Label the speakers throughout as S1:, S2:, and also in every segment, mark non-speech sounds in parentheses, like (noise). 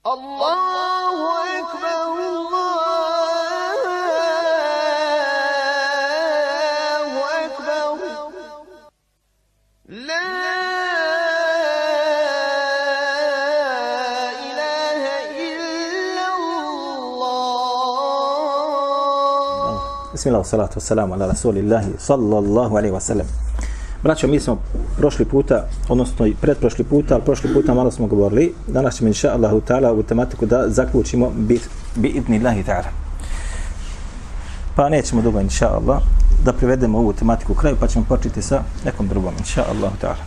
S1: Allahu ekber, Allahu ekber. La ilahe illa Allah.
S2: Bismillah, salatu wassalamu ala rasulillahi sallallahu alaihi wasallam. Braćo, mi smo prošli puta, odnosno i pretprošli puta, ali prošli puta malo smo govorili. Danas ćemo, inša Allahu ta'ala, ovu tematiku da zaključimo bi, bi idni ta'ala. Pa nećemo dugo, inša Allah, da privedemo ovu tematiku u kraju, pa ćemo početi sa nekom drugom, inša Allahu ta'ala.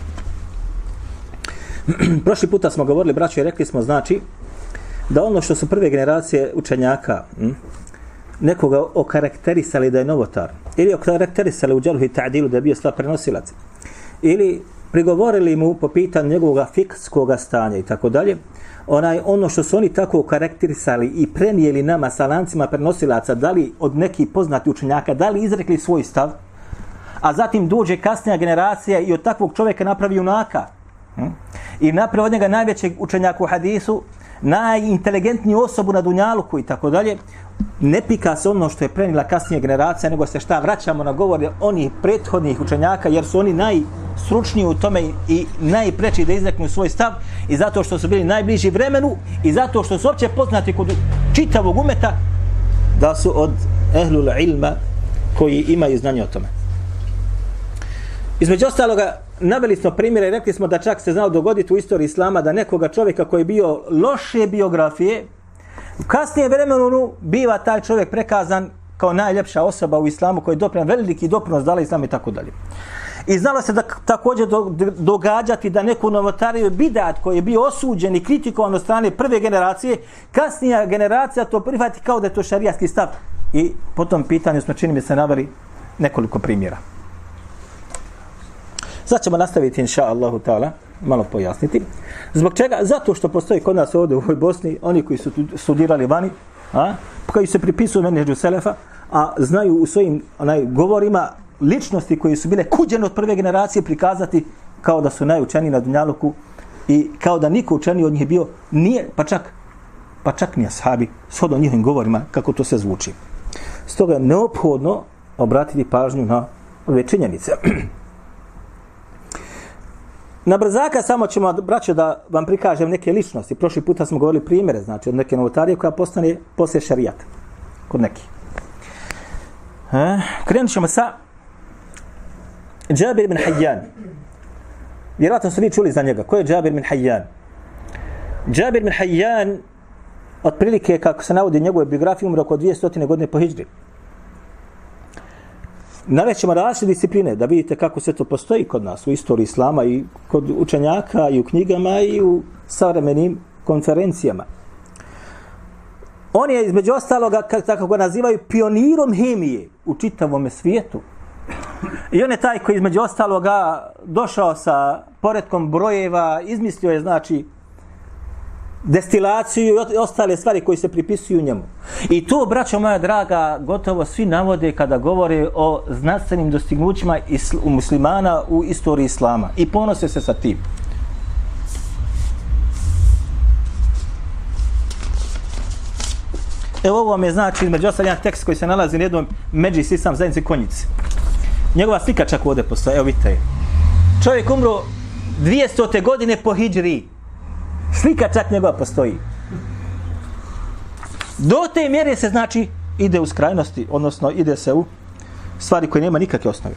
S2: (clears throat) prošli puta smo govorili, braćo, i rekli smo, znači, da ono što su prve generacije učenjaka, hm, nekoga okarakterisali da je novotar, ili okarakterisali u i ta'dilu da je bio slab prenosilac, ili prigovorili mu po pitanju njegovog fikskog stanja i tako dalje, onaj ono što su oni tako karakterisali i prenijeli nama sa lancima prenosilaca, da li od nekih poznati učenjaka, da li izrekli svoj stav, a zatim dođe kasnija generacija i od takvog čovjeka napravi junaka. Hm? I napravi od njega najvećeg učenjaka u hadisu, najinteligentniju osobu na Dunjaluku i tako dalje, ne pika se ono što je prenila kasnije generacija, nego se šta vraćamo na govore onih prethodnih učenjaka, jer su oni najstručniji u tome i najpreći da izreknu svoj stav i zato što su bili najbliži vremenu i zato što su opće poznati kod čitavog umeta da su od ehlul ilma koji imaju znanje o tome. Između ostaloga, naveli smo primjere i rekli smo da čak se znao dogoditi u istoriji Islama da nekoga čovjeka koji je bio loše biografije, u kasnije vremenu biva taj čovjek prekazan kao najljepša osoba u islamu koji je doprinan veliki doprinos dala islamu i tako dalje. I znalo se da također do, događati da neku novotariju bidat koji je bio osuđen i kritikovan od strane prve generacije, kasnija generacija to prihvati kao da je to šarijatski stav. I po tom pitanju smo čini mi se naveli nekoliko primjera. Sad ćemo nastaviti, inša Allahu ta'ala, malo pojasniti. Zbog čega? Zato što postoji kod nas ovdje u ovoj Bosni, oni koji su studirali vani, a, koji se pripisuju menedžu Selefa, a znaju u svojim onaj, govorima ličnosti koji su bile kuđene od prve generacije prikazati kao da su najučeniji na Dunjaluku i kao da niko učeniji od njih bio, nije, pa čak, pa čak ni ashabi, shodno njihovim govorima, kako to se zvuči. Stoga je neophodno obratiti pažnju na ove činjenice. Na brzaka samo ćemo, braćo, da vam prikažem neke ličnosti. Prošli puta smo govorili primjere, znači od neke novotarije koja postane poslije šarijata. Kod neki. E, krenut ćemo sa Džabir bin Hayyan. Vjerojatno ste vi čuli za njega. Ko je Džabir bin Hayyan? Džabir bin Hayyan, otprilike, kako se navodi njegove biografije, umro oko 200. godine po Hidžri navećemo različite discipline, da vidite kako sve to postoji kod nas u istoriji islama i kod učenjaka i u knjigama i u savremenim konferencijama. On je između ostaloga, kako ga nazivaju, pionirom hemije u čitavom svijetu. I on je taj koji između ostaloga došao sa poredkom brojeva, izmislio je znači destilaciju i ostale stvari koji se pripisuju njemu. I to, braćo moja draga, gotovo svi navode kada govore o znanstvenim dostignućima u muslimana u istoriji islama. I ponose se sa tim. Evo ovo vam je znači, među ostalim jedan tekst koji se nalazi na jednom međi sisam zajednice konjice. Njegova slika čak ovdje postoje, evo vidite. Čovjek umro 200. godine po hijđri. Slika čak njegova postoji. Do te mjere se znači ide u skrajnosti, odnosno ide se u stvari koje nema nikakve osnove.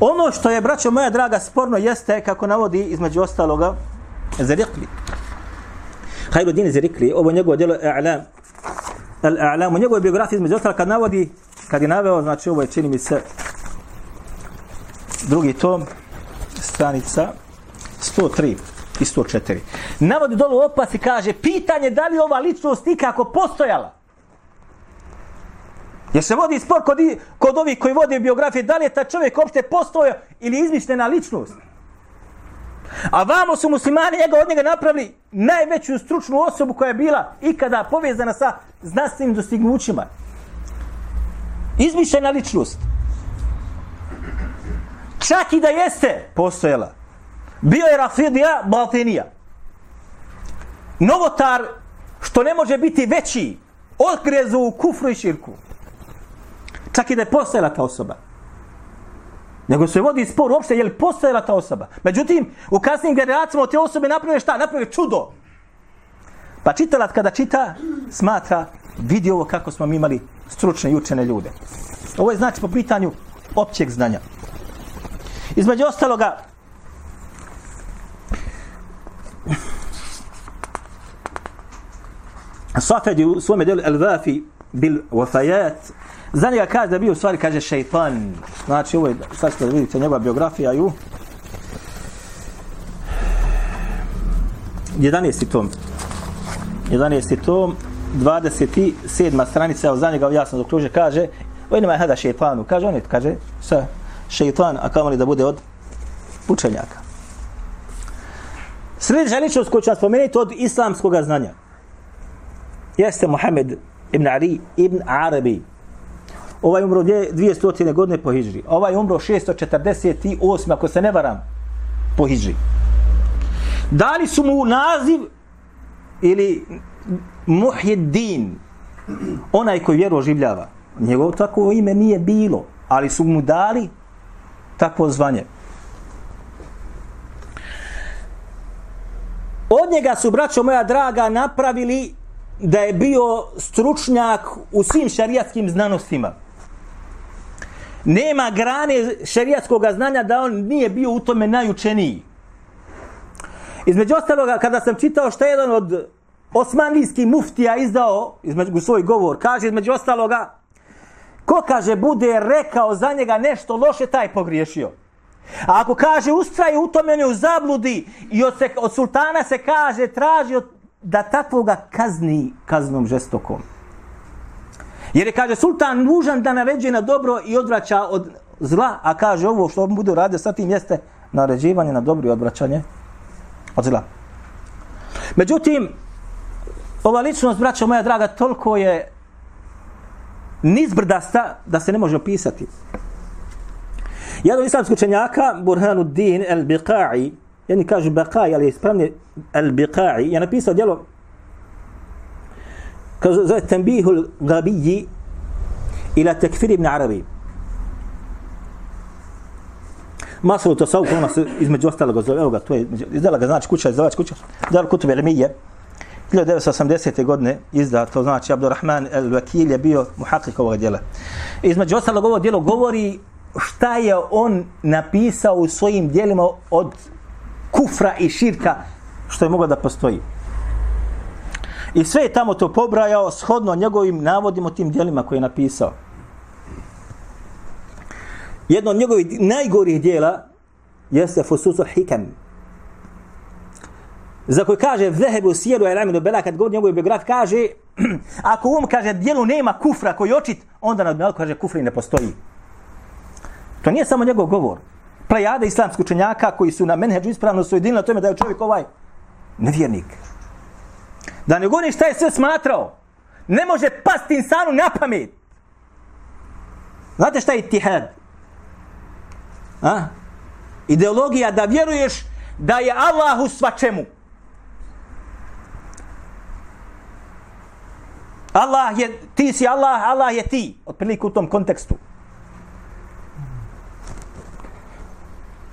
S2: Ono što je, braćo moja draga, sporno jeste, kako navodi između ostaloga, Zerikli. Hajrudin Zerikli, ovo njegovo djelo A'lam. Al-A'lam, u njegovoj biografiji između ostaloga, kad navodi, kad je naveo, znači ovo je, čini mi se, drugi tom, stranica 103 104. Navodi dolu opas i kaže, pitanje da li ova ličnost ikako postojala? Jer se vodi spor kod, kod ovih koji vode biografije, da li je ta čovjek uopšte postojao ili izmišljena ličnost? A vamo su muslimani njega od njega napravili najveću stručnu osobu koja je bila ikada povezana sa znanstvenim dostignućima. Izmišljena ličnost. Čak i da jeste postojala bio je Rafidija Baltinija. Novotar što ne može biti veći odgrezu u kufru i širku. Čak i da je postojala ta osoba. Nego se vodi spor uopšte je li postojala ta osoba. Međutim, u kasnim generacijama od te osobe napravio šta? Napravio čudo. Pa čitalac kada čita, smatra, vidi ovo kako smo mi imali stručne i učene ljude. Ovo je znači po pitanju općeg znanja. Između ostaloga, Safedi u svome delu El-Vafi bil Wafajat za njega kaže da bio u stvari kaže šeitan znači ovo je sad ćete vidite njegova biografija ju 11. tom 11. tom 27. stranica evo za njega jasno dokruže kaže ovo nema hada šeitanu kaže on je kaže sa šeitan a kamo li da bude od učenjaka sljedeća ličnost koju ću vam spomenuti od islamskog znanja jeste Muhammed ibn Ali ibn Arabi. Ovaj umro 200. godine po Hidžri. Ovaj umro 648. ako se ne varam po Hidžri. Dali su mu naziv ili Muhyiddin, onaj koji vjeru oživljava. Njegovo tako ime nije bilo, ali su mu dali takvo zvanje. Od njega su, braćo moja draga, napravili da je bio stručnjak u svim šarijatskim znanostima. Nema grane šarijatskog znanja da on nije bio u tome najučeniji. Između ostaloga, kada sam čitao što je jedan od osmanlijskih muftija izdao između svoj govor, kaže između ostaloga, ko kaže bude rekao za njega nešto loše, taj pogriješio. A ako kaže ustraje u tome u zabludi i od, se, od sultana se kaže traži od da takvoga kazni kaznom žestokom. Jer je, kaže, sultan nužan da naređuje na dobro i odvraća od zla, a kaže ovo što on bude radio sa tim jeste naređivanje na dobro i odvraćanje od zla. Međutim, ova ličnost, braćo moja draga, toliko je nizbrdasta da se ne može opisati. Jedan islamski učenjaka, Burhanuddin el-Biqa'i, jedni kažu Baqai, ali je ispravni Al-Biqai, je napisao djelo kaže zove Tanbihul Gabiji ila tekfir ibn Arabi. Masalo to sa ukona se između ostalog zove, evo ga, to je, izdala ga, znači kuća, izdavač kuća, izdala kutube Remije, 1980. godine izda, to znači Abdurrahman el-Vakil je bio muhakik ovog djela. Između ostalog ovo djelo govori šta je on napisao u svojim djelima od kufra i širka što je moglo da postoji. I sve je tamo to pobrajao shodno njegovim navodima tim dijelima koje je napisao. Jedno od njegovih najgorih dijela jeste Fususu Hikam. Za koje kaže Vzehebu Sijeru Eraminu Bela kad govori njegove biograf, kaže (clears throat) ako um kaže dijelu nema kufra koji očit onda na Bela kaže kufri ne postoji. To nije samo njegov govor plejade islamskih učenjaka koji su na menheđu ispravno su jedinili na tome da je čovjek ovaj nevjernik. Da ne govorim šta je sve smatrao. Ne može pasti insanu na pamet. Znate šta je itihad? A? Ideologija da vjeruješ da je Allah u svačemu. Allah je, ti si Allah, Allah je ti. Otprilike u tom kontekstu.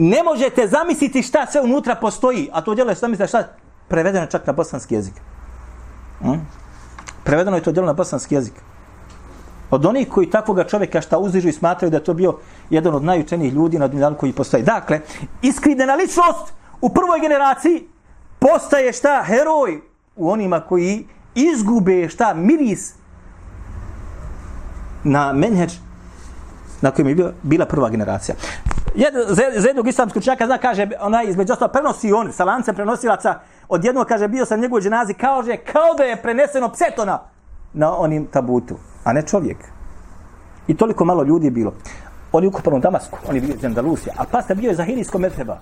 S2: Ne možete zamisliti šta sve unutra postoji, a to djelo je zamisliti šta prevedeno čak na bosanski jezik. Hm? Prevedeno je to djelo na bosanski jezik. Od onih koji takvoga čovjeka šta uzižu i smatraju da je to bio jedan od najučenijih ljudi na dunjalu koji postoji. Dakle, iskrivljena ličnost u prvoj generaciji postaje šta heroj u onima koji izgube šta miris na menheđ na kojem je bila prva generacija. Jed, za jednog islamskog učenjaka zna, kaže, onaj između ostalo prenosi on, sa lancem prenosilaca, od jednog kaže, bio sam njegov dženazi, kaže, kao da je preneseno psetona na onim tabutu, a ne čovjek. I toliko malo ljudi je bilo. On je ukupan u Damasku, on je bio iz Andalusije, a pasta bio je za hirijsko metreba.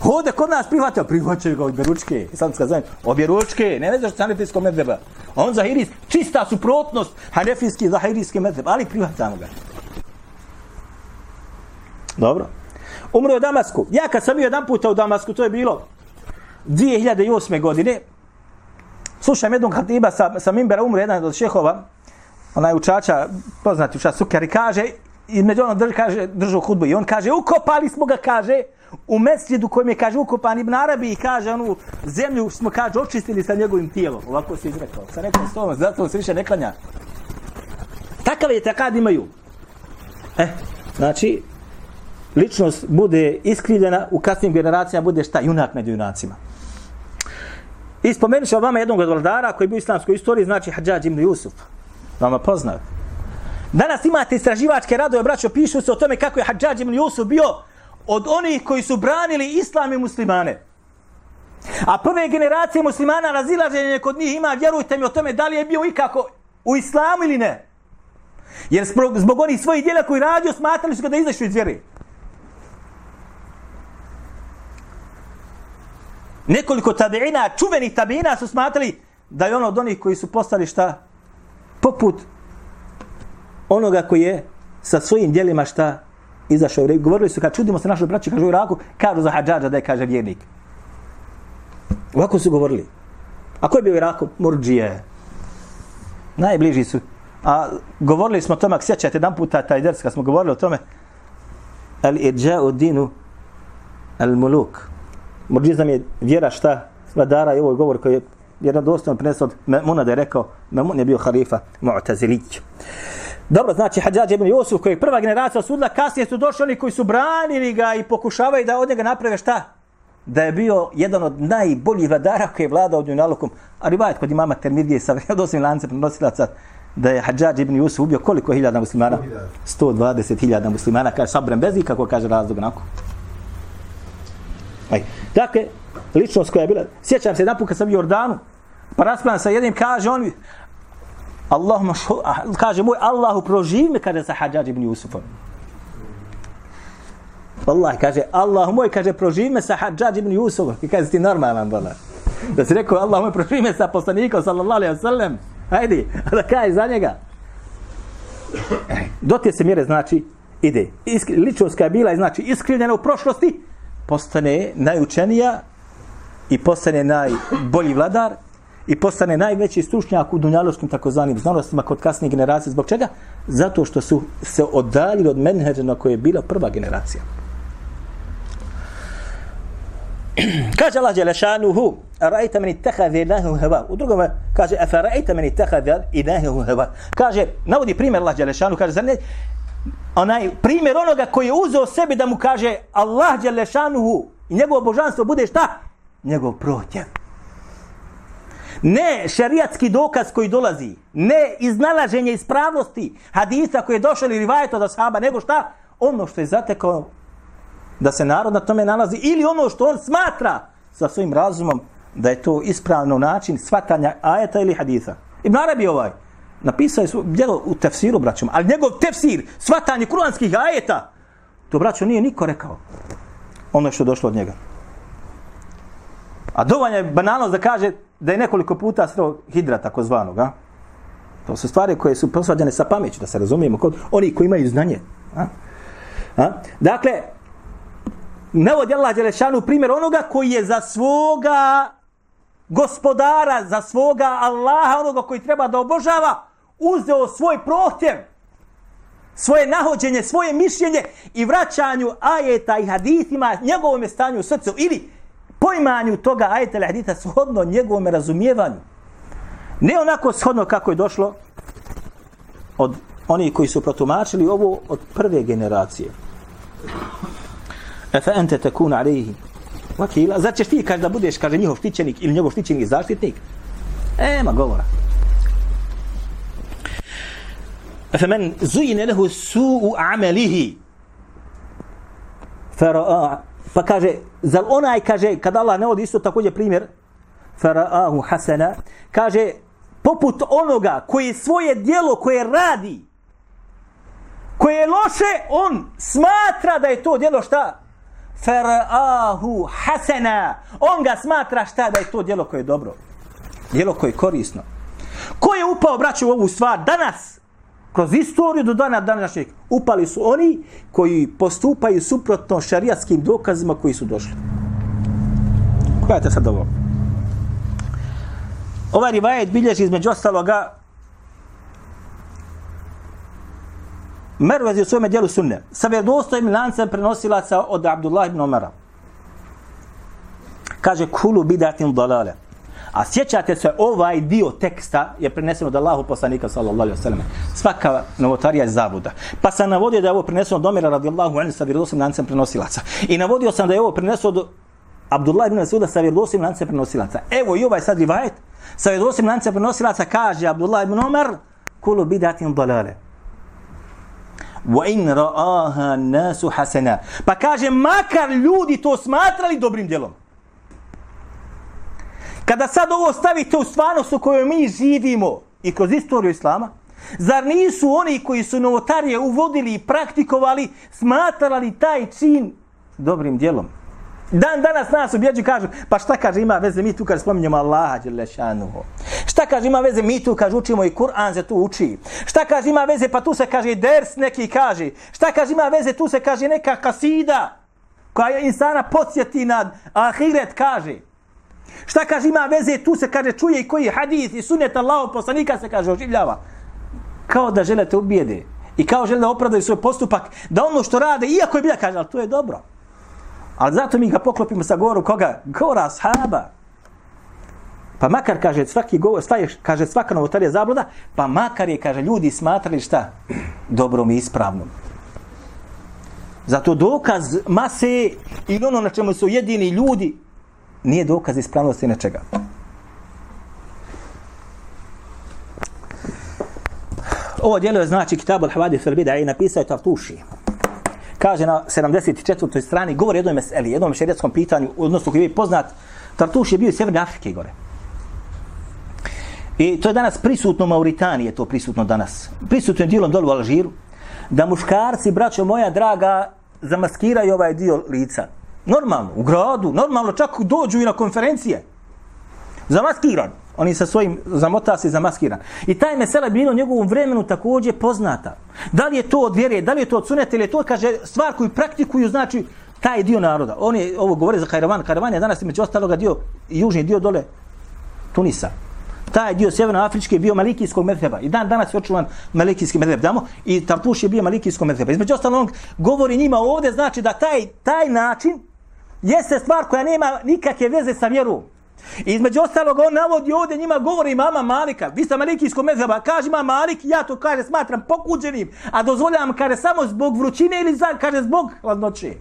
S2: Hode kod nas prihvatio, prihvaćaju ga obje ručke, islamska zajedno, obje ručke, ne veze što je hanefijsko medreba. A on za čista suprotnost hanefijski za hirijski medreba, ali prihvatamo ga. Dobro. Umro je u Damasku. Ja kad sam bio jedan puta u Damasku, to je bilo 2008. godine, Slušam jednog hatiba sa, sa Mimbera umro jedan od šehova, onaj učača, poznati učač Sukari, kaže, i među ono drž, kaže, držu hudbu i on kaže, ukopali smo ga, kaže, u mesjidu kojem je, kaže, ukopan Ibn Arabi i kaže, onu zemlju smo, kaže, očistili sa njegovim tijelom. Ovako se izrekao. Sa nekom stovom, zato se više ne klanja. Takave je takad imaju. E, znači, ličnost bude iskrivljena, u kasnim generacijama bude šta? Junak među junacima. I spomenut ću vama jednog od vladara koji je bio u islamskoj istoriji, znači Hadžađ ibn Jusuf. Vama poznat. Danas imate istraživačke radove, braćo, pišu se o tome kako je Hadžađ ibn Jusuf bio od onih koji su branili islam i muslimane. A prve generacije muslimana razilaženje kod njih ima, vjerujte mi o tome, da li je bio ikako u islamu ili ne. Jer zbog, zbog onih svojih djela koji radio, smatrali su ga da izašu iz vjeri. Nekoliko tabiina, čuvenih tabiina su smatrali da je ono od onih koji su postali šta? Poput onoga koji je sa svojim djelima šta izašao. Govorili su kad čudimo se našoj braći, kažu u Iraku, kažu za hađađa da je kaže vjernik. Ovako su govorili. A ko je bio u Iraku? Murđije. Najbliži su. A govorili smo o tome, ako sjećate jedan puta taj ders, kad smo govorili o tome, al irđa'u dinu al muluk. Murđizam je vjera šta vladara i ovo govor koji je jedan dostojno prenesao od Muna da je rekao, Memun je bio halifa Mu'tazilić. Dobro, znači Hadžađ ibn Jusuf koji je prva generacija osudila, kasnije su došli oni koji su branili ga i pokušavaju da od njega naprave šta? Da je bio jedan od najboljih vladara koji je vladao od Junalukom. A rivajet kod imama Termidije sa vredosim lance prenosilaca da je Hadžađ ibn Jusuf ubio koliko hiljada muslimana? 120 hiljada muslimana, kaže Sabrem Bezi, kako kaže razlog onako. Aj. Dakle, ličnost koja je bila, sjećam se jedan put kad sam u Jordanu, pa raspravljam sa jednim, kaže on, Allahuma ah, kaže moj Allahu proživi me kada sa Hadžađ ibn Jusufom. Allah kaže, Allah moj, kaže, proživi me sa Hadžađ ibn Jusufom. I kaže, ti normalan, bola. Da si rekao, Allah moj, proživi me sa poslanikom, sallallahu alaihi wa sallam. Hajde, da kaj za njega. Dotje se mjere, znači, ide. Iskri, ličnost koja je bila, znači, iskrivljena u prošlosti, postane najučenija i postane najbolji vladar i postane najveći stručnjak u dunjalovskim takozvanim znanostima kod kasnije generacije. Zbog čega? Zato što su se odaljili od menheđa na koje je bila prva generacija. (clears throat) kaže Allah Đelešanuhu, a rajta meni tehadhe ilahihu heva. U drugom kaže, a fa rajta meni tehadhe ilahihu heva. Kaže, navodi primjer Allah Đelešanuhu, kaže, zar ne, onaj primjer onoga koji je uzeo sebi da mu kaže Allah Đelešanuhu i njegovo božanstvo bude šta? Njegov protjev. Ne šerijatski dokaz koji dolazi, ne iznalaženje ispravnosti hadisa koji je došao ili rivajeta od ashaba, nego šta? Ono što je zatekao da se narod na tome nalazi ili ono što on smatra sa svojim razumom da je to ispravno način svatanja ajeta ili hadisa. Ibn Arabi ovaj, napisao je djelo u tefsiru, braćom, ali njegov tefsir, svatanje kuranskih ajeta, to, braćo, nije niko rekao ono što je došlo od njega. A dovoljno je banalnost da kaže da je nekoliko puta sreo hidra takozvanog, a? To su stvari koje su posvađane sa pameću, da se razumijemo, kod oni koji imaju znanje. A? A? Dakle, navodi Allah Đelešanu primjer onoga koji je za svoga gospodara, za svoga Allaha, onoga koji treba da obožava, uzeo svoj prohtjev, svoje nahođenje, svoje mišljenje i vraćanju ajeta i hadithima njegovom stanju u srcu ili poimanju toga ajeta ili haditha shodno njegovom razumijevanju. Ne onako shodno kako je došlo od oni koji su protumačili ovo od prve generacije. E fa ente tekuna alihi. Vakila, zar ćeš ti kaži da budeš, kaže, njihov štićenik ili njegov štićenik zaštitnik? Ema govora. فمن زين له سوء عمله فرآه pa kaže, zal onaj, kaže, kada Allah ne odi isto također primjer, faraahu hasana, kaže, poput onoga koji svoje dijelo koje radi, koje je loše, on smatra da je to dijelo šta? Faraahu hasana. On ga smatra šta da je to dijelo koje je dobro. Dijelo koje je korisno. Ko je upao, braću, u ovu stvar danas? Kroz istoriju do dana današnjeg upali su oni koji postupaju suprotno šarijatskim dokazima koji su došli. Gledajte sad ovo? Ovaj rivajet bilježi između ostaloga Mervezi u svome dijelu sunne. Sa vjerodostojnim lancem prenosilaca od Abdullah ibn Omara. Kaže, kulu bidatin dalale. A sjećate se, ovaj dio teksta je preneseno od Allahu poslanika sallallahu alaihi wa sallam. Svaka novotarija je zabuda. Pa sam navodio da je ovo preneseno od Omera radijallahu anhu sa vjerodostojnim lancem prenosilaca. I navodio sam da je ovo preneseno od Abdullah ibn Masuda sa vjerodostojnim lancem prenosilaca. Evo i ovaj sad rivajet sa vjerodostojnim lancem prenosilaca kaže Abdullah ibn Omar kulu bidatin dalale wa in ra'aha nasu hasana. Pa kaže, makar ljudi to smatrali dobrim djelom. Kada sad ovo stavite u stvarnost u kojoj mi živimo i kroz istoriju Islama, zar nisu oni koji su novotarije uvodili i praktikovali, smatrali taj čin dobrim djelom? Dan danas nas objeđu kažu, pa šta kaže ima veze, mi tu kaže spominjamo Allaha Đelešanuhu. Šta kaže ima veze, mi tu kaže učimo i Kur'an se tu uči. Šta kaže ima veze, pa tu se kaže ders neki kaže. Šta kaže ima veze, tu se kaže neka kasida koja je insana podsjeti na ahiret kaže. Šta kaže ima veze, tu se kaže čuje i koji hadis i sunet Allahov poslanika se kaže oživljava. Kao da želite ubijede i kao žele da opravdaju svoj postupak, da ono što rade, iako je bila, kaže, ali to je dobro. Ali zato mi ga poklopimo sa goru koga? Gora ashaba. Pa makar, kaže, svaki govor, svaki, kaže, svaka novotarija zabluda, pa makar je, kaže, ljudi smatrali šta? Dobrom i ispravnom. Zato dokaz mase i ono na čemu su jedini ljudi nije dokaz ispravnosti nečega. Ovo djelo je znači Kitab al-Havadi Firbida i napisao je Tartuši kaže na 74. strani, govori jednoj meseli, jednom šerijetskom pitanju, odnosno koji je poznat, Tartuš je bio iz Sjeverne Afrike gore. I to je danas prisutno u Mauritaniji, je to prisutno danas. Prisutno je dijelom dolu u Alžiru, da muškarci, braćo moja draga, zamaskiraju ovaj dio lica. Normalno, u gradu, normalno, čak dođu i na konferencije. Zamaskiran. Oni sa svojim zamota se zamaskiran. I taj mesela je bilo u njegovom vremenu također poznata. Da li je to od vjere, da li je to od suneta ili je to, kaže, stvar koju praktikuju, znači, taj dio naroda. Oni ovo govore za Kajravan. Kajravan je danas među ostaloga dio, južni dio dole Tunisa. Taj dio sjevernoafrički je bio malikijskog medheba. I dan danas je očuvan malikijski medheb. Damo? I Tartuš je bio malikijskog medheba. Između ostalog, govori njima ovdje, znači da taj, taj način jeste stvar koja nema nikakve veze sa vjerom. I između ostalog on navodi ovdje njima govori mama Malika. Vi ste malikijsko mezheba. Kaže ima Malik, ja to kaže smatram pokuđenim. A dozvoljam kaže samo zbog vrućine ili za, kaže zbog hladnoće.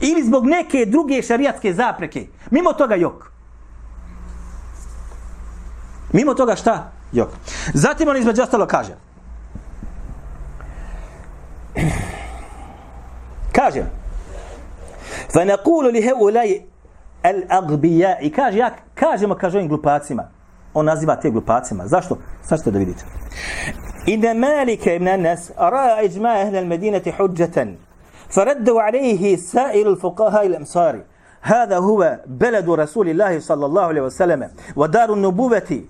S2: Ili zbog neke druge šarijatske zapreke. Mimo toga jok. Mimo toga šta? Jok. Zatim on između ostalo kaže. (clears throat) Kaže. Heulaj el agbija i kaže ja kažemo kaže ovim glupacima on naziva te glupacima zašto sad ćete da vidite inna malika ibn anas ara ijma ahli al-madinati hujjatan فردوا عليه سائر الفقهاء الامصار هذا هو بلد رسول الله صلى الله عليه وسلم ودار النبوة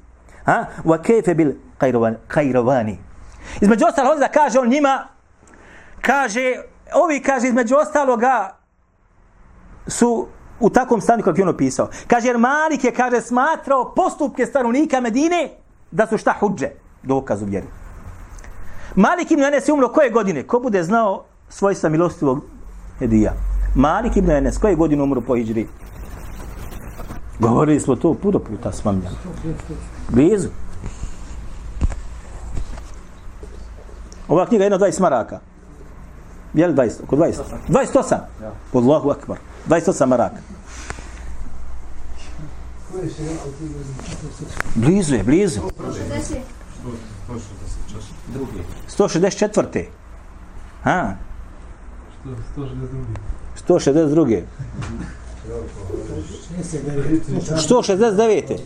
S2: ها وكيف بالقيرواني između ostalog da kaže on njima kaže ovi kaže između ostaloga su u takvom stanju kako je on opisao. Kaže, jer Malik je, kaže, smatrao postupke stanovnika Medine da su šta huđe, dokaz u vjeri. Malik ibn Enes je umro koje godine? Ko bude znao svojstva milostivog Edija? Malik ibn Enes, koje godine umro po Iđri? Govorili smo to puno puta s mamljama. Blizu. Ova knjiga je jedna 20 maraka. Je li 20? Oko 20? 28? Allahu akbar. 28 maraka. Blizu je, blizu. 164. Ha? 162. 169.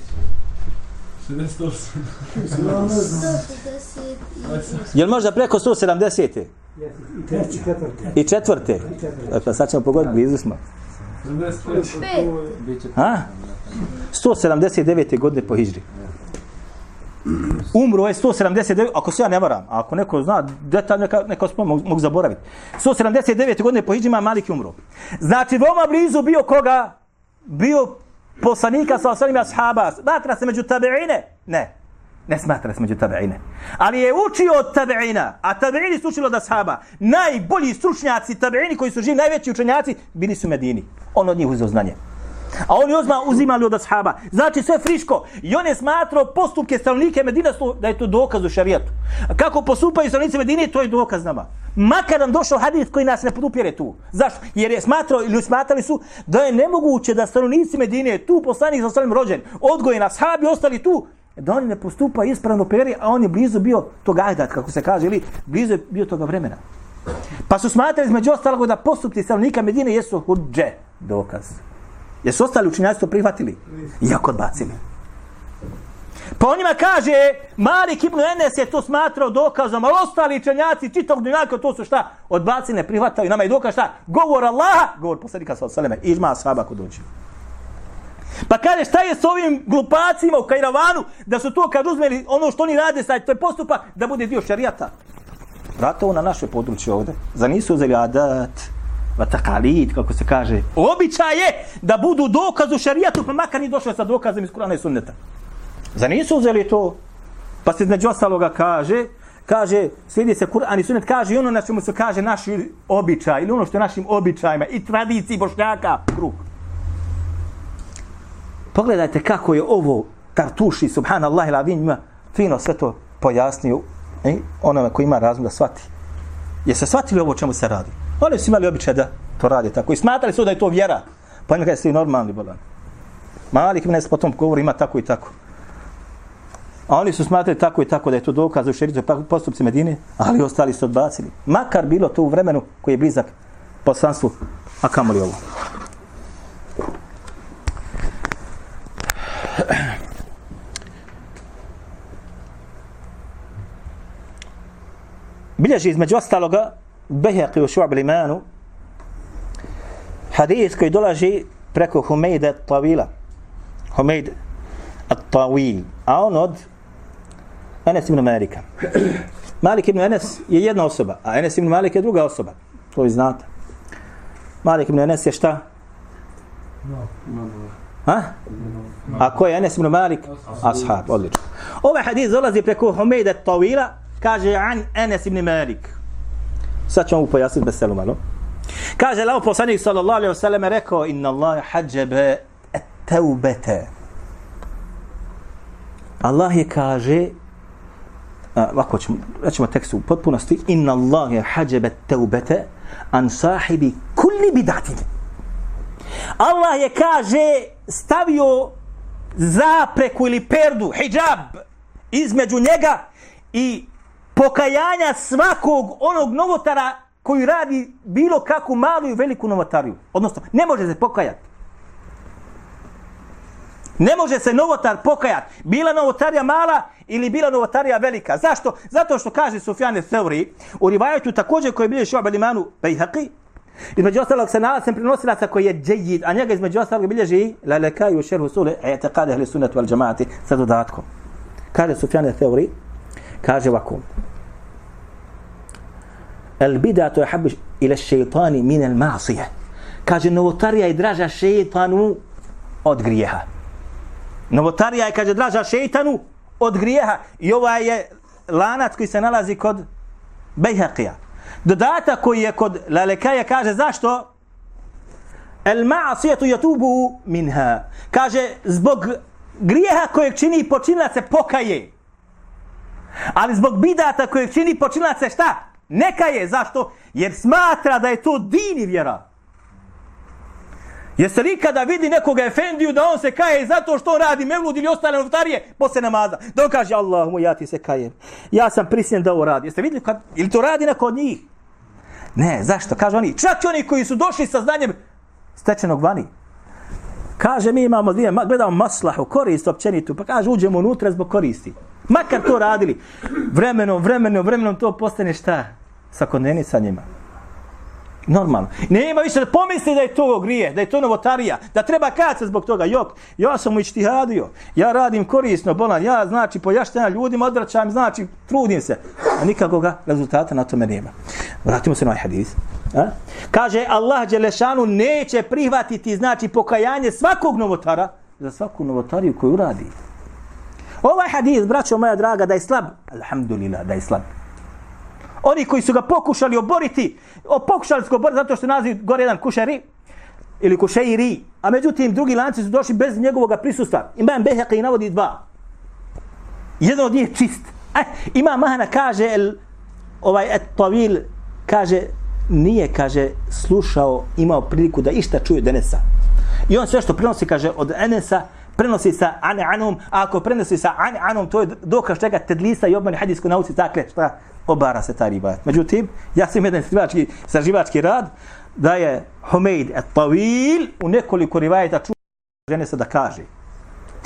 S2: Jel možda preko 170. I četvrte. Pa sad ćemo pogoditi, blizu smo. Ha? 179. godine po Hidžri. Umro je 179, ako se ja ne varam, ako neko zna detalj, neka, neka spom, mogu, mogu zaboraviti. 179. godine po hijri ima Malik umro. Znači, veoma blizu bio koga? Bio poslanika sa osalim ashaba, smatra se među tabeine? Ne. Ne smatra se među tabeine. Ali je učio od tabeina, a tabeini su učili od ashaba. Najbolji stručnjaci tabeini koji su živi, najveći učenjaci, bili su Medini. On od njih uzeo znanje. A oni uzma, uzimali od ashaba. Znači sve friško. I on je smatrao postupke stanovnike Medina da je to dokaz u šarijetu. Kako postupaju stanovnici Medine, to je dokaz nama. Makar nam došao hadis koji nas ne podupire tu. Zašto? Jer je smatrao ili smatrali su da je nemoguće da stanovnici Medine tu poslanik sa ostalim rođen, odgojen ashabi ostali tu, da oni ne postupa ispravno peri, a on je blizu bio tog ajdat, kako se kaže, ili blizu je bio toga vremena. Pa su smatrali između ostalog da postupci stanovnika Medine jesu hudže, dokaz. Jesu ostali učinjaci to prihvatili? Iako odbacili. Pa on njima kaže, Malik ibn Enes je to smatrao dokazom, ali ostali učenjaci čitog dunjaka, to su šta? Odbacili, ne prihvataju. Nama je dokaz šta? Govor Allaha, govor poslanika sa osaleme. ižma sahaba ko dođe. Pa kaže, šta je s ovim glupacima u Kajravanu, da su to kad uzmeli ono što oni rade, sad, to je postupak da bude dio šarijata. Vrata na naše područje ovde. Za nisu uzeli adat, vatakalid, kako se kaže. Običaj je da budu dokaz u šarijatu, pa makar ni došli sa dokazom iz Kurana i Sunneta. Za nisu uzeli to? Pa se među ostaloga kaže, kaže, slijedi se Kur'an i Sunnet, kaže i ono na čemu se kaže naši običaj, ili ono što je našim običajima i tradiciji bošnjaka, kruh. Pogledajte kako je ovo Tartuši, subhanallah ila vinjima, fino sve to pojasnio i onome koji ima razum da shvati. Je se shvatili ovo čemu se radi? Oni su imali običaj da to radi tako. I smatrali su da je to vjera. Pa ima kada su normalni bolan. Malik ibn potom govori ima tako i tako. A oni su smatrali tako i tako da je to dokaz u šeritu pa postupci Medine, ali ostali su odbacili. Makar bilo to u vremenu koji je blizak poslanstvu, a kamoli ovo. Bilježi između ostaloga Behaqi u šu'ab limanu hadis koji dolaži preko Humejda Tavila. Humejd At-Tawil. A on od Enes ibn Malika. Malik ibn Enes je jedna osoba, a Enes ibn Malik je druga osoba. To vi znate. Malik ibn Enes je šta? Ha? A ko je Enes ibn Malik? Ashab, odlično. Ovaj hadis dolazi preko Humejda Tawila, kaže an Enes ibn Malik. Sad ćemo pojasniti bez malo. Kaže, lao poslanik sallallahu alaihi wa sallam rekao, inna Allah hađebe et teubete. Allah je kaže, ovako ćemo, rećemo tekstu u potpunosti, inna Allah je hađebe teubete an sahibi kulli bidatin. Allah je kaže, stavio zapreku ili perdu, hijab, između njega i pokajanja svakog onog novotara koji radi bilo kakvu malu i veliku novotariju. Odnosno, ne može se pokajati. Ne može se novotar pokajati. Bila novotarija mala ili bila novotarija velika. Zašto? Zato što kaže Sufjane Theuri u rivajetu također koji je bilje šuab alimanu Bejhaqi između ostalog se nalazim prenosilaca koji je džejid, a njega između ostalog bilježi la lekaju u šerhu sule e te kade ahli sunetu al džamaati sa dodatkom. Kaže Sufjane Theuri, kaže ovako, masije. Kaže, novotarija je draža šeitanu od grijeha. Novotarija je, kaže, draža šeitanu od grijeha. I ovaj je lanac koji se nalazi kod Bejhaqija. Dodatak koji je kod Lalekaja kaže, zašto? El ma'asijetu jatubu minha. Kaže, zbog grijeha kojeg čini počinilac se pokaje. Ali zbog bidata kojeg čini počinilac se šta? Neka je, zašto? Jer smatra da je to din i vjera. Jeste li kada vidi nekoga efendiju da on se kaje zato što on radi mevlud ili ostale novotarije posle namaza? Da on kaže Allah mu ja ti se kajem. Ja sam prisiljen da ovo radi. Jeste vidjeli kad, ili to radi neko od njih? Ne, zašto? Kažu oni, čak i oni koji su došli sa znanjem stečenog vani. Kaže, mi imamo dvije, gledamo maslahu, korist općenitu, pa kaže, uđemo unutra zbog koristi. Makar to radili. Vremenom, vremenom, vremenom to postane šta? Svakodnevnica njima. Normalno. Nema više da pomisli da je to grije, da je to novotarija, da treba kaca zbog toga. Jok, ja sam u ištihadio, ja radim korisno, bolan, ja znači pojaštena ljudima, odvraćam, znači trudim se. A nikakoga rezultata na tome nema. Vratimo se na ovaj hadis. A? Kaže, Allah Đelešanu neće prihvatiti, znači, pokajanje svakog novotara, za svaku novotariju koju uradi. Ovaj hadis, braćo moja draga, da je slab, alhamdulillah, da je slab. Oni koji su ga pokušali oboriti, o, pokušali su ga oboriti zato što naziv gore jedan kušari, ili kušeiri, a međutim drugi lanci su došli bez njegovog prisustva. Imam Beheki navodi dva. Jedan od njih čist. Eh, ima Mahana kaže, el, ovaj et tavil, kaže, nije, kaže, slušao, imao priliku da išta čuje Denesa. I on sve što prinosi, kaže, od Enesa, prenosi sa ane anom, a ako prenosi sa ane anom, to je dokaz čega tedlisa i obmani hadijsku nauci, dakle, šta, obara se ta riba. Međutim, ja sam jedan istraživački, istraživački rad, da je Humeid et Tawil u nekoliko rivajeta čuo žene se da kaže.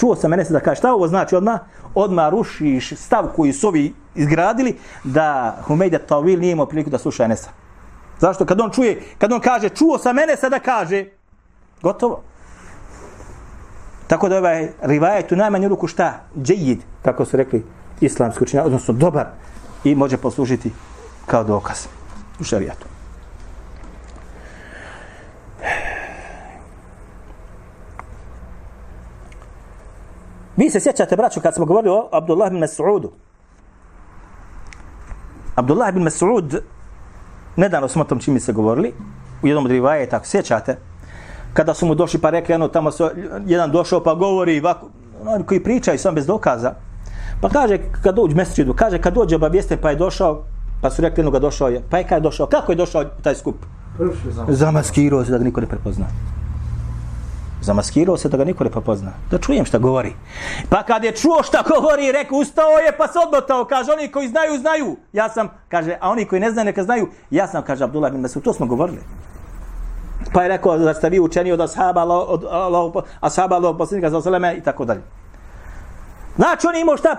S2: Čuo sam mene se da kaže. Šta ovo znači odma? Odma rušiš stav koji su ovi izgradili da Humeid et Tawil nije imao priliku da sluša Enesa. Zašto? Kad on čuje, kad on kaže čuo sam mene se da kaže, gotovo. Tako da ovaj rivajet u najmanju ruku šta? Džejid, kako su rekli islamski učenja, odnosno dobar i može poslužiti kao dokaz u šarijatu. Vi se sjećate, braću, kad smo govorili o Abdullah bin Mas'udu. Abdullah bin Mas'ud, nedavno smo o tom čimi se govorili, u jednom od rivajeta, ako sjećate, kada su mu došli pa rekli, ano, tamo su, jedan došao pa govori, ovako, oni koji pričaju sam bez dokaza, pa kaže, kad dođe mesičidu, kaže, kad dođe obavijeste pa je došao, pa su rekli, jednoga došao je, pa je kada je došao, kako je došao taj skup? Zamaskirao se da ga niko ne prepozna. Zamaskirao se da ga niko ne prepozna. Da čujem šta govori. Pa kad je čuo šta govori, rekao, ustao je pa se odmotao. Kaže, oni koji znaju, znaju. Ja sam, kaže, a oni koji ne znaju, neka znaju. Ja sam, kaže Abdullah bin Masud, to smo govorili. Pa je rekao da ste vi učeni od ashaba, od, od ashaba, od poslanika za osaleme i tako dalje. Znači, on imao šta?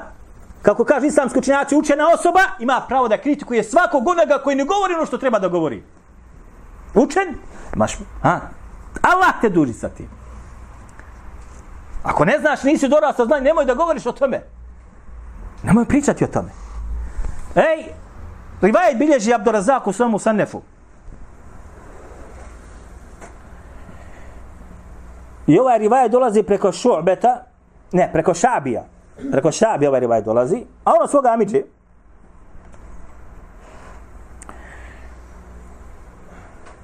S2: Kako kaže islamski učenjaci, učena osoba ima pravo da kritikuje svakog onoga koji ne govori ono što treba da govori. Učen? Maš, a? Allah te duži sa tim. Ako ne znaš, nisi dorastao znanje, nemoj da govoriš o tome. Nemoj pričati o tome. Ej, Rivajet bilježi Abdurazak u svojemu sanefu. I ovaj rivajet dolazi preko šu'beta, ne, preko šabija. Preko šabija ovaj rivajet dolazi, a ono svoga amiđe.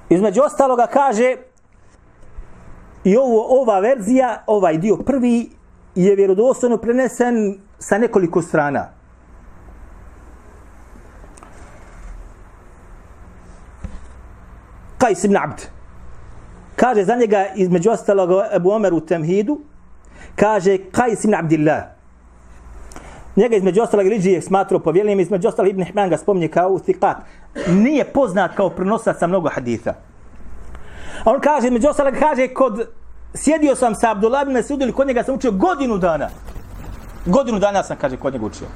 S2: Između ostaloga kaže, I ovo, ova verzija, ovaj dio prvi, je vjerodostojno prenesen sa nekoliko strana. Kajs ibn Abd. Kaže za njega između ostalog Ebu Omer u Temhidu, kaže Kajs ibn Abdillah. Njega između ostalog Iliđi je smatrao povjeljenim, između ostalog Ibn Hman ga spominje kao thiqat. Nije poznat kao prenosac sa mnogo haditha. A on kaže, među ostalog kaže, kod, sjedio sam sa Abdullah ibn Mesud ili kod njega sam učio godinu dana. Godinu dana sam, kaže, kod njega učio.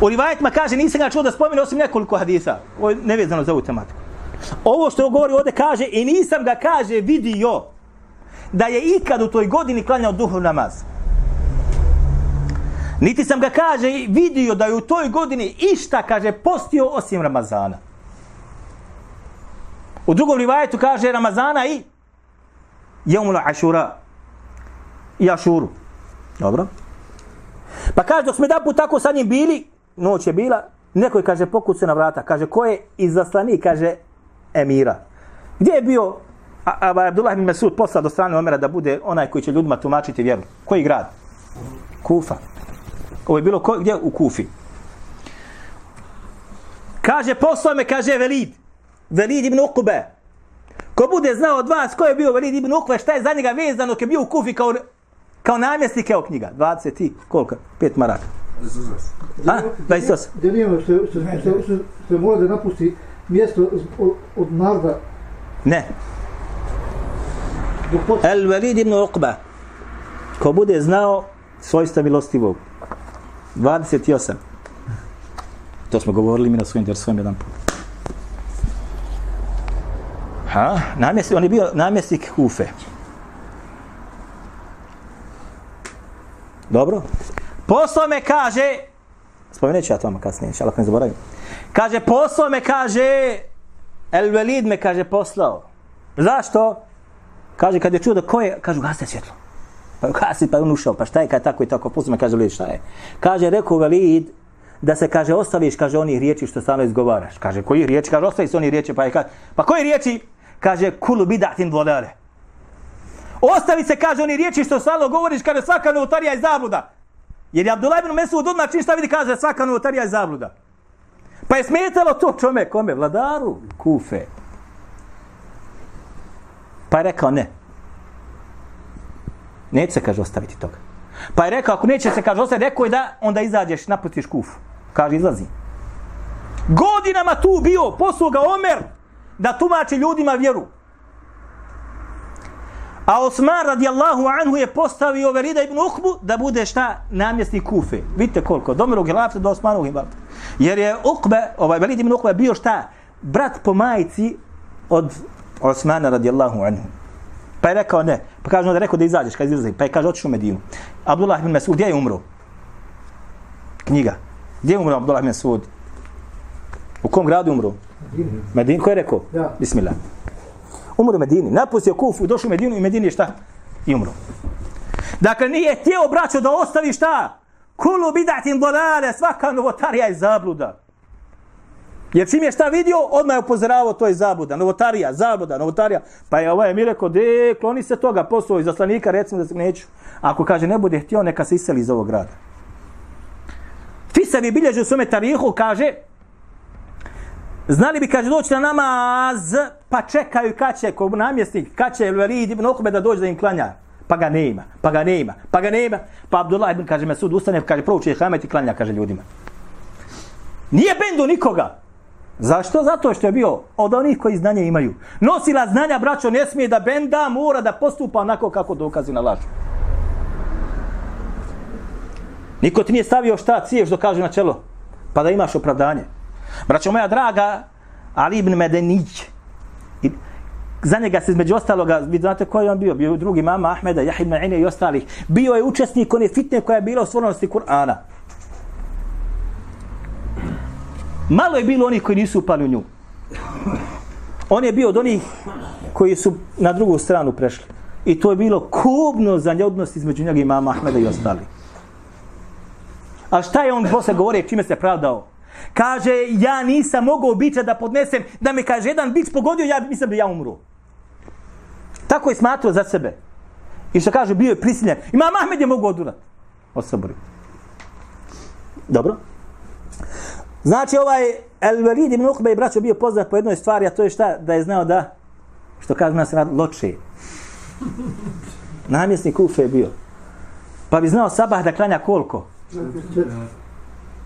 S2: U rivajetima kaže, nisam ga čuo da spomenu osim nekoliko hadisa. Ovo je nevezano za ovu tematiku. Ovo što govori ovdje kaže, i nisam ga, kaže, vidio da je ikad u toj godini klanjao duhov namaz. Niti sam ga, kaže, vidio da je u toj godini išta, kaže, postio osim Ramazana. U drugom rivajetu kaže Ramazana i Jomul Ašura i Ašuru. Dobro. Pa kaže, dok smo da put tako sa njim bili, noć je bila, neko je, kaže, pokuce na vrata. Kaže, ko je izaslanik, kaže, emira. Gdje je bio a, a, Abdullah bin Mesud poslao do strane Omera da bude onaj koji će ljudima tumačiti vjeru? Koji grad? Kufa. Ovo je bilo ko, gdje? U Kufi. Kaže, poslao me, kaže, Velid. Velid ibn Uqbe. Ko bude znao od vas ko je bio Velid ibn Uqbe, šta je za njega vezano, ko je bio u Kufi kao, kao namjesnik, evo knjiga. 20 i koliko? 5 maraka. A? 28.
S3: Gdje nije što, što, što, što, što mora da napusti mjesto od, narda? naroda.
S2: Ne. El Velid ibn Uqba. Ko bude znao svojstva milostivog. 28. To smo govorili mi na svojim dersovima jedan put. Ha? Namjesnik, on je bio namjesnik Kufe. Dobro. Poslao me kaže, spomenut ću ja tamo kasnije, ali ako ne zaboravim. Kaže, poslao me kaže, El Velid me kaže poslao. Zašto? Kaže, kad je čuo da ko je, kažu, gasite svjetlo. Pa kasi pa je on ušao, pa šta je kad tako i tako, poslao me, kaže Velid, šta je? Kaže, rekao Velid, da se kaže ostaviš kaže onih riječi što stano izgovaraš. Kaže koji riječi? Kaže ostaviš onih riječi pa je kaže pa koji riječi? Kaže kulu bidatin dvalale. Ostavi se kaže oni riječi što stalno govoriš kaže svaka novotarija je zabluda. Jer je Abdullah ibn Mesud odmah čim šta vidi kaže svaka novotarija je zabluda. Pa je smetalo to čome, kome, vladaru, kufe. Pa je rekao ne. Neće se, kaže, ostaviti toga. Pa je rekao, ako neće se, kaže, ostaviti, rekao je da, onda izađeš, napustiš kufu. Kaže, izlazi. Godinama tu bio, posluga Omer, da tumači ljudima vjeru. A Osman radijallahu anhu je postavio Velida ibn Ukbu da bude šta namjesnik Kufe. Vidite koliko, je lafta do Osmanovog je Jer je Ukbe, ovaj Velid ibn Ukbe bio šta? Brat po majici od Osmana radijallahu anhu. Pa je rekao ne. Pa kaže onda rekao da izađeš, kad izlazi. Pa je kaže otišu u Medinu. Abdullah ibn Mesud, gdje je umro? Knjiga. Gdje je umro Abdullah ibn Mesud? U kom gradu umro? Medinu. Ko je rekao?
S3: Ja.
S2: Bismillah. Umro u Medini. Napustio Kufu, došao u Medinu i Medini je šta? I umro. Dakle, nije htio braćo da ostavi šta? Kulu bidatin dolale, svaka novotarija je zabluda. Jer čim je šta vidio, odmah je upozoravao, to je zabluda. Novotarija, zabluda, novotarija. Pa je ovaj mi rekao, de, kloni se toga, poslao iz zaslanika, recimo da se neću. Ako kaže, ne bude htio, neka se iseli iz ovog grada. Fisavi bilježi u svome tarihu, kaže, znali bi, kaže, doći na namaz, pa čekaju kad će, ko namjesnik, kad će Velid ibn Okube da dođe da im klanja. Pa ga nema, pa ga nema, pa ga nema. Pa Abdullah ibn, kaže, Mesud ustane, kaže, prouči je hamet i klanja, kaže ljudima. Nije bendo nikoga. Zašto? Zato što je bio od onih koji znanje imaju. Nosila znanja, braćo, ne smije da benda, mora da postupa onako kako dokazi na lažu. Niko ti nije stavio šta ciješ do kaže na čelo, pa da imaš opravdanje. Braćo moja draga, Ali ibn Medenić, i za njega se između ostaloga, vi znate ko je on bio, bio drugi mama Ahmeda, Jahid Ma'ine i ostalih, bio je učesnik one fitne koja je bila u stvornosti Kur'ana. Malo je bilo onih koji nisu upali u nju. On je bio od onih koji su na drugu stranu prešli. I to je bilo kubno za odnos između njega i mama Ahmeda i ostali. A šta je on posle govorio, čime se pravdao? Kaže, ja nisam mogao bića da podnesem, da me kaže, jedan bić pogodio, ja mislim da ja umru. Tako je smatrao za sebe. I što kaže, bio je prisiljen. Ima Ahmed je mogu odurat. Osobori. Dobro. Znači ovaj El Velid ibn Ukbe i braćo bio poznat po jednoj stvari, a to je šta? Da je znao da, što kaže nas rad, loče. Namjesnik Ufe je bio. Pa bi znao sabah da klanja koliko?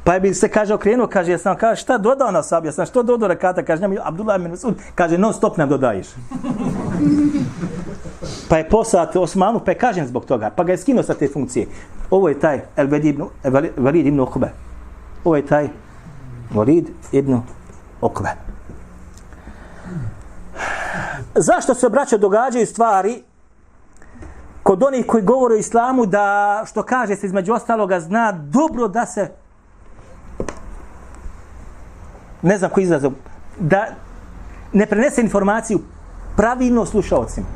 S2: Pa bi se kaže okrenuo, kaže, ja sam kaže, šta dodao na sabah? Ja sam što dodao rekata? Kaže, njemu Abdullah ibn Masud, kaže, non stop nam dodaješ. (laughs) pa je poslat Osmanu, pa je kažen zbog toga, pa ga je skinuo sa te funkcije. Ovo je taj El Velid ibn Ukbe. Ovo je taj Walid ibn Okve. Zašto se braća događaju stvari kod onih koji govore o islamu da, što kaže se između ostaloga, zna dobro da se ne znam koji izraz, da ne prenese informaciju pravilno slušalcima.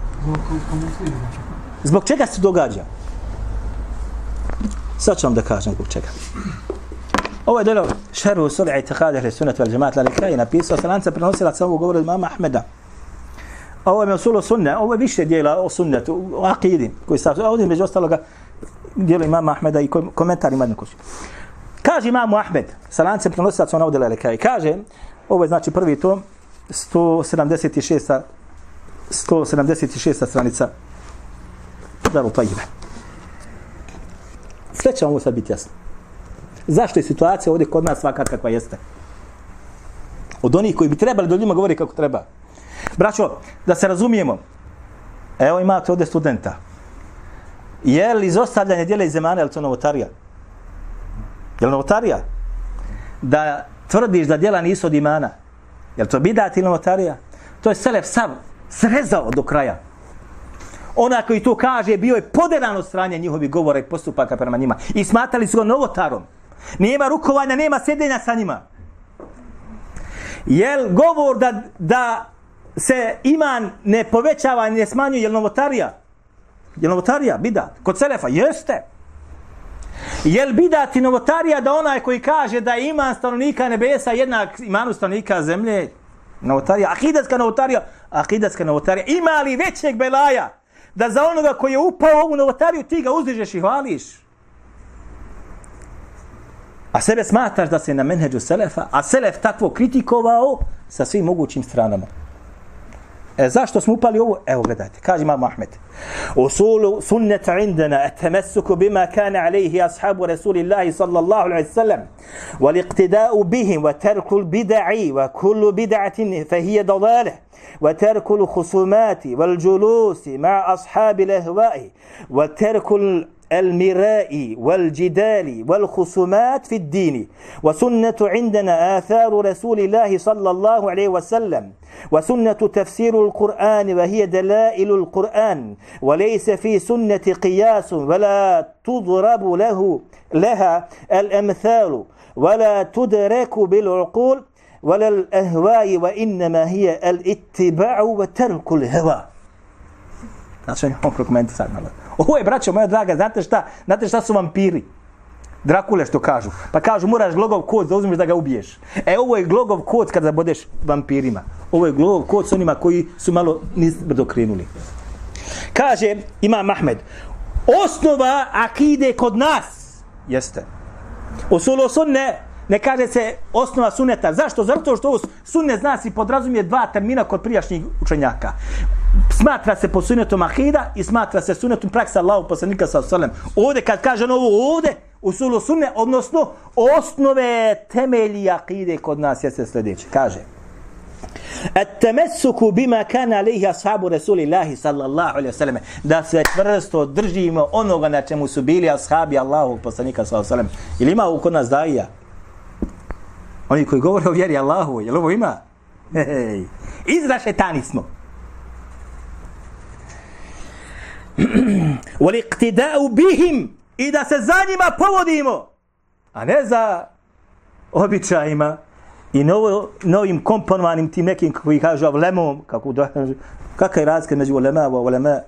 S2: Zbog čega se događa? Sad ću vam da kažem zbog čega. Ovo je delo šeru sul'i itikada ahli sunat vel jamaat lali kraj napisao sa lanca prenosila sa ovog govora mama Ahmeda. Ovo je mesulo sunne, ovo je više dijela o sunnetu, o akidi, koji sa ovdje među ostaloga dijelo imama Ahmeda i komentar ima kući. Kaže imamu Ahmed, sa lancem prenosilaca sa ovdje lali kraj, kaže, ovo je znači prvi tom, 176. 176. stranica Daru Tajive. Sve će vam ovo sad biti jasno. Zašto je situacija ovdje kod nas svaka kakva jeste? Od onih koji bi trebali do ljima govori kako treba. Braćo, da se razumijemo, evo imate ovdje studenta. Je li izostavljanje dijela iz zemana, je li to novotarija? Je li novotarija? Da tvrdiš da djela nisu od imana. Je li to bidat ili novotarija? To je Selef sav srezao do kraja. Ona koji to kaže bio je poderan od stranje njihovih govora i postupaka prema njima. I smatali su ga novotarom. Nema rukovanja, nema sjedenja sa njima. Jel govor da, da se iman ne povećava, ne smanjuje, jel novotarija? Je novotarija bidat? Kod Selefa? Jeste. Jel bidati novotarija da onaj koji kaže da je iman stanovnika nebesa jednak imanu stanovnika zemlje? Novotarija. Akidatska novotarija. Akidatska novotarija. Ima li većeg belaja da za onoga koji je upao u ovu novotariju ti ga uzdižeš i hvališ? A sebe smatraš da se na menheđu Selefa, a Selef takvo kritikovao sa svim mogućim stranama. E, zašto smo upali ovo? Evo gledajte, kaže imam Ahmed. Usulu sunneta indana etemessuku bima kane alaihi ashabu Rasulillahi sallallahu alaihi sallam والاقتداء بهم وترك البدع وكل بدعة فهي ضلالة وترك الخصومات والجلوس مع أصحاب الأهواء وترك المراء والجدال والخصومات في الدين وسنة عندنا آثار رسول الله صلى الله عليه وسلم وسنة تفسير القرآن وهي دلائل القرآن وليس في سنة قياس ولا تضرب له لها الأمثال ولا تدرك بالعقول ولا الأهواء وإنما هي الاتباع وترك الهوى Znači, on prokomentisati malo. Ovo je, braćo moja draga, znate šta? Znate šta su vampiri? Drakule što kažu. Pa kažu, moraš glogov kod da uzmeš da ga ubiješ. E, ovo je glogov kod kad zabodeš vampirima. Ovo je glogov kod s onima koji su malo nizbrdo krenuli. Kaže, ima Mahmed, osnova akide kod nas jeste. Usulo sunne, ne kaže se osnova suneta. Zašto? Zato što ovo sunne zna si podrazumije dva termina kod prijašnjih učenjaka smatra se po sunetom ahida i smatra se sunetom praksa Allahu poslanika sa sallam. Ovde kad kaže ono ovo ovde, u sulu sunne, odnosno osnove temelji akide kod nas jeste sljedeće. Kaže, At-tamassuku bima kana alayhi ashabu Rasulillahi sallallahu alejhi ve sellem da se čvrsto držimo onoga na čemu su bili ashabi Allahu poslanika sallallahu alejhi ve sellem. Ili ima u kod nas daija? Oni koji govore o vjeri Allahu, jel ovo ima? Hej. Izra šetani smo. (clears throat) وَلِقْتِدَاءُ bihim i da se za njima povodimo a ne za običajima i novo, novim komponovanim tim nekim koji kažu avlemom kako da kakva je razlika među ulema i ulema?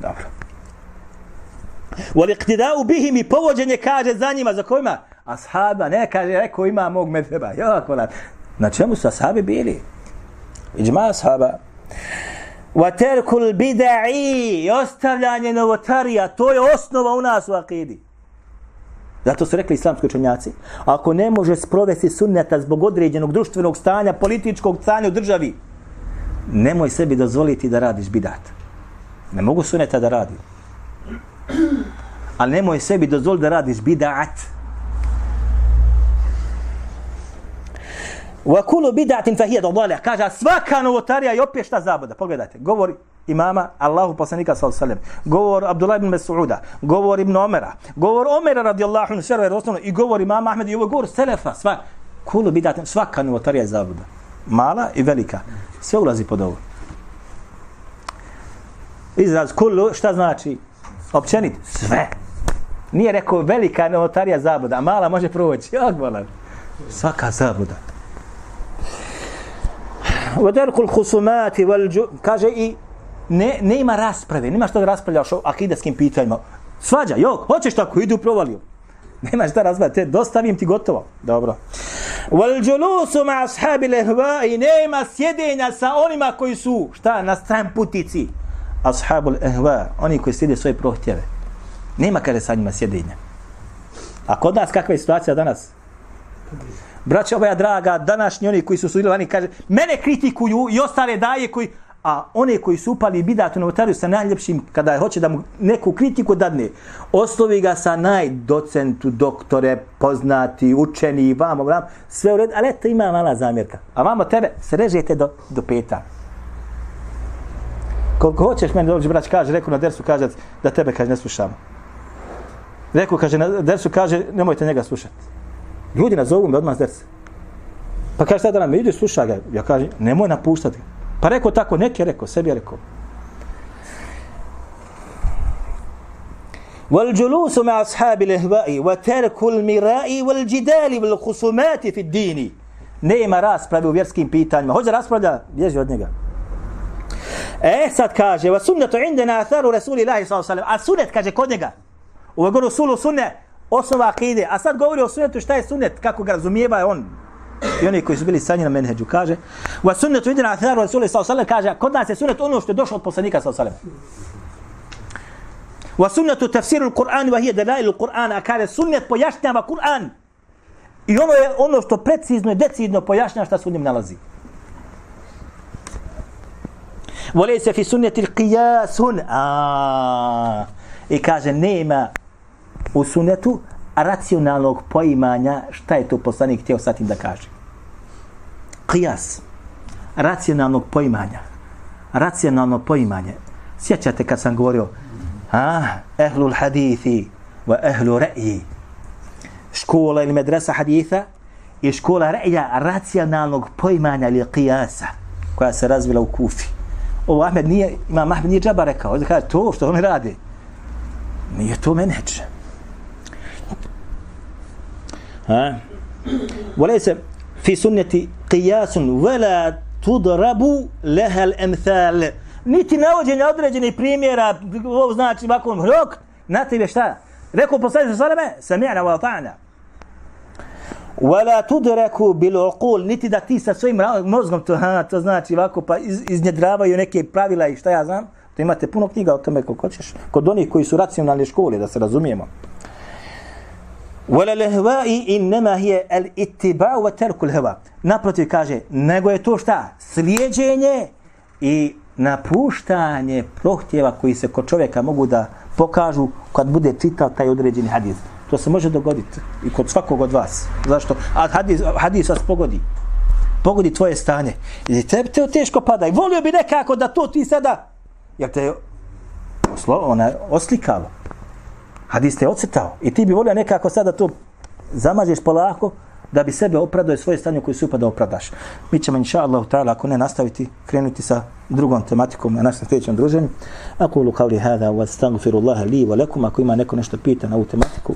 S2: Dobro. Wal bihim i povođenje kaže za njima za kojima? Ashaba ne kaže rekao ima mog medheba jako na čemu su ashabi bili? Iđma ashaba. وَتَرْكُ terkul I ostavljanje novotarija to je osnova u nas u akidi. Zato su rekli islamski učenjaci ako ne može sprovesti sunneta zbog određenog društvenog stanja političkog stanja u državi nemoj sebi dozvoliti da radiš bidat. Ne mogu sunneta da radi ali nemoj sebi dozvoliti da radiš bidat. Wa kullu bid'atin fa hiya dalalah. Kaže svaka novotarija je opet šta zabuda. Pogledajte, govori imama Allahu poslanika sallallahu alejhi ve sellem. Govor Abdullah ibn Mas'uda, govor Ibn Omera, govor Omera radijallahu anhu sve osnovno i govor imama Ahmed i ovo govor selefa, sva kullu bid'atin svaka novotarija je zabuda. Mala i velika. Sve ulazi pod ovo. Izraz kullu šta znači? Općenit sve. Nije rekao velika novotarija zabuda, a mala može proći. Ja. Svaka zabuda. وَدَرْكُ الْخُسُمَاتِ وَالْجُ Kaže i ne, ne ima rasprave, nema što da raspravljaš o akidatskim pitanjima. Svađa, jok, hoćeš tako, idu provalio. (laughs) Nema šta raspravljati, te dostavim ti gotovo. Dobro. وَالْجُلُوسُ مَا أَصْحَابِ الْهْوَا I nema sjedenja sa onima koji su, šta, na stran putici. Ashabu al-ihwa, oni koji sjede svoje prohtjeve. Nema kada sa njima sjedenja. A kod nas kakva je situacija danas? Braća moja draga, današnji oni koji su sudjelovani, kaže, mene kritikuju i ostale daje koji, a one koji su upali bidatu novotariju sa najljepšim, kada hoće da mu neku kritiku dadne, oslovi ga sa najdocentu, doktore, poznati, učeni, vamo, vamo, sve u redu, ali eto ima mala zamjerka. A vamo tebe srežete do, do peta. Koliko hoćeš meni dođe, brać, kaže, reku na dersu, kaže, da tebe, kaže, ne slušamo. Reku, kaže, na dersu, kaže, nemojte njega slušati. Ljudi nazovu me odmah zdrce. Pa kaže, sada nam ide, sluša ga. Ja kažem, nemoj napuštati ga. Pa rekao tako, neki je rekao, sebi je rekao. والجلوس مع أصحاب الإهواء وترك المراء والجدال والخصومات في الدين nema rasprave u vjerskim pitanjima. Hoće raspravlja, bježi od njega. E, sad kaže, va sunnetu indena atharu Rasulillahi sallam. A sunnet, kaže, kod njega. Govorio sulu sunne, osnova akide. A sad govori o sunnetu šta je sunnet, kako ga razumijeva on. I oni koji su bili sanji na menheđu, kaže, Wa sunnetu vidi na athar rasuli sa osalem, kaže, kod nas je sunnet ono što je došlo od poslanika sa osalem. U sunnetu tefsiru Kur'an, vahije delajlu Kur'an, a kaže, sunnet pojašnjava Kur'an. I ono je ono što precizno i decidno pojašnja šta se u njim nalazi. Volej se fi sunneti l'qiyasun. I kaže, nema u sunetu racionalnog poimanja šta je to poslanik htio sa tim da kaže. Qiyas. Racionalnog poimanja. Racionalno poimanje. Sjećate kad sam govorio a, ehlul hadithi wa ehlu re'ji. Škola ili medresa haditha i škola re'ja racionalnog poimanja ili qiyasa koja se razvila u Kufi ovo Ahmed nije, ima Ahmed nije džaba rekao, kaže to što oni radi. Nije to menheđ. Ha? Volese fi sunneti qiyasun wala tudrabu laha al-amthal. Niti navođenje određenih primjera, ovo znači ovako, rok, na tebe šta? Rekao poslanik sa sveme, sami'na wa ata'na. Wala tudraku bil uqul, niti da ti sa svojim mozgom to, ha, to znači ovako, pa iz, iznjedravaju neke pravila i šta ja znam. To imate puno knjiga o tome kako hoćeš. Kod onih koji su racionalne škole, da se razumijemo. Wala lahwa'i innama hiya al-ittiba'u wa tarku al-hawa. Naprotiv kaže, nego je to šta? Slijeđenje i napuštanje prohtjeva koji se kod čovjeka mogu da pokažu kad bude čitao taj određeni hadis. To se može dogoditi i kod svakog od vas. Zašto? A hadis, hadis vas pogodi. Pogodi tvoje stanje. I tebi te teško pada. I volio bi nekako da to ti sada, jer te oslo, ona, oslikalo. Hadis te ocrtao. I ti bi volio nekako sada to zamažeš polako, da bi sebe opravdao i svoje stanje koje se upada opravdaš. Mi ćemo, inša Allah, ta'ala, ako ne nastaviti, krenuti sa drugom tematikom na našem sljedećem druženju. Ako ulu kavli hada, wa stagfiru li wa lakum, ako ima neko nešto pita na ovu tematiku.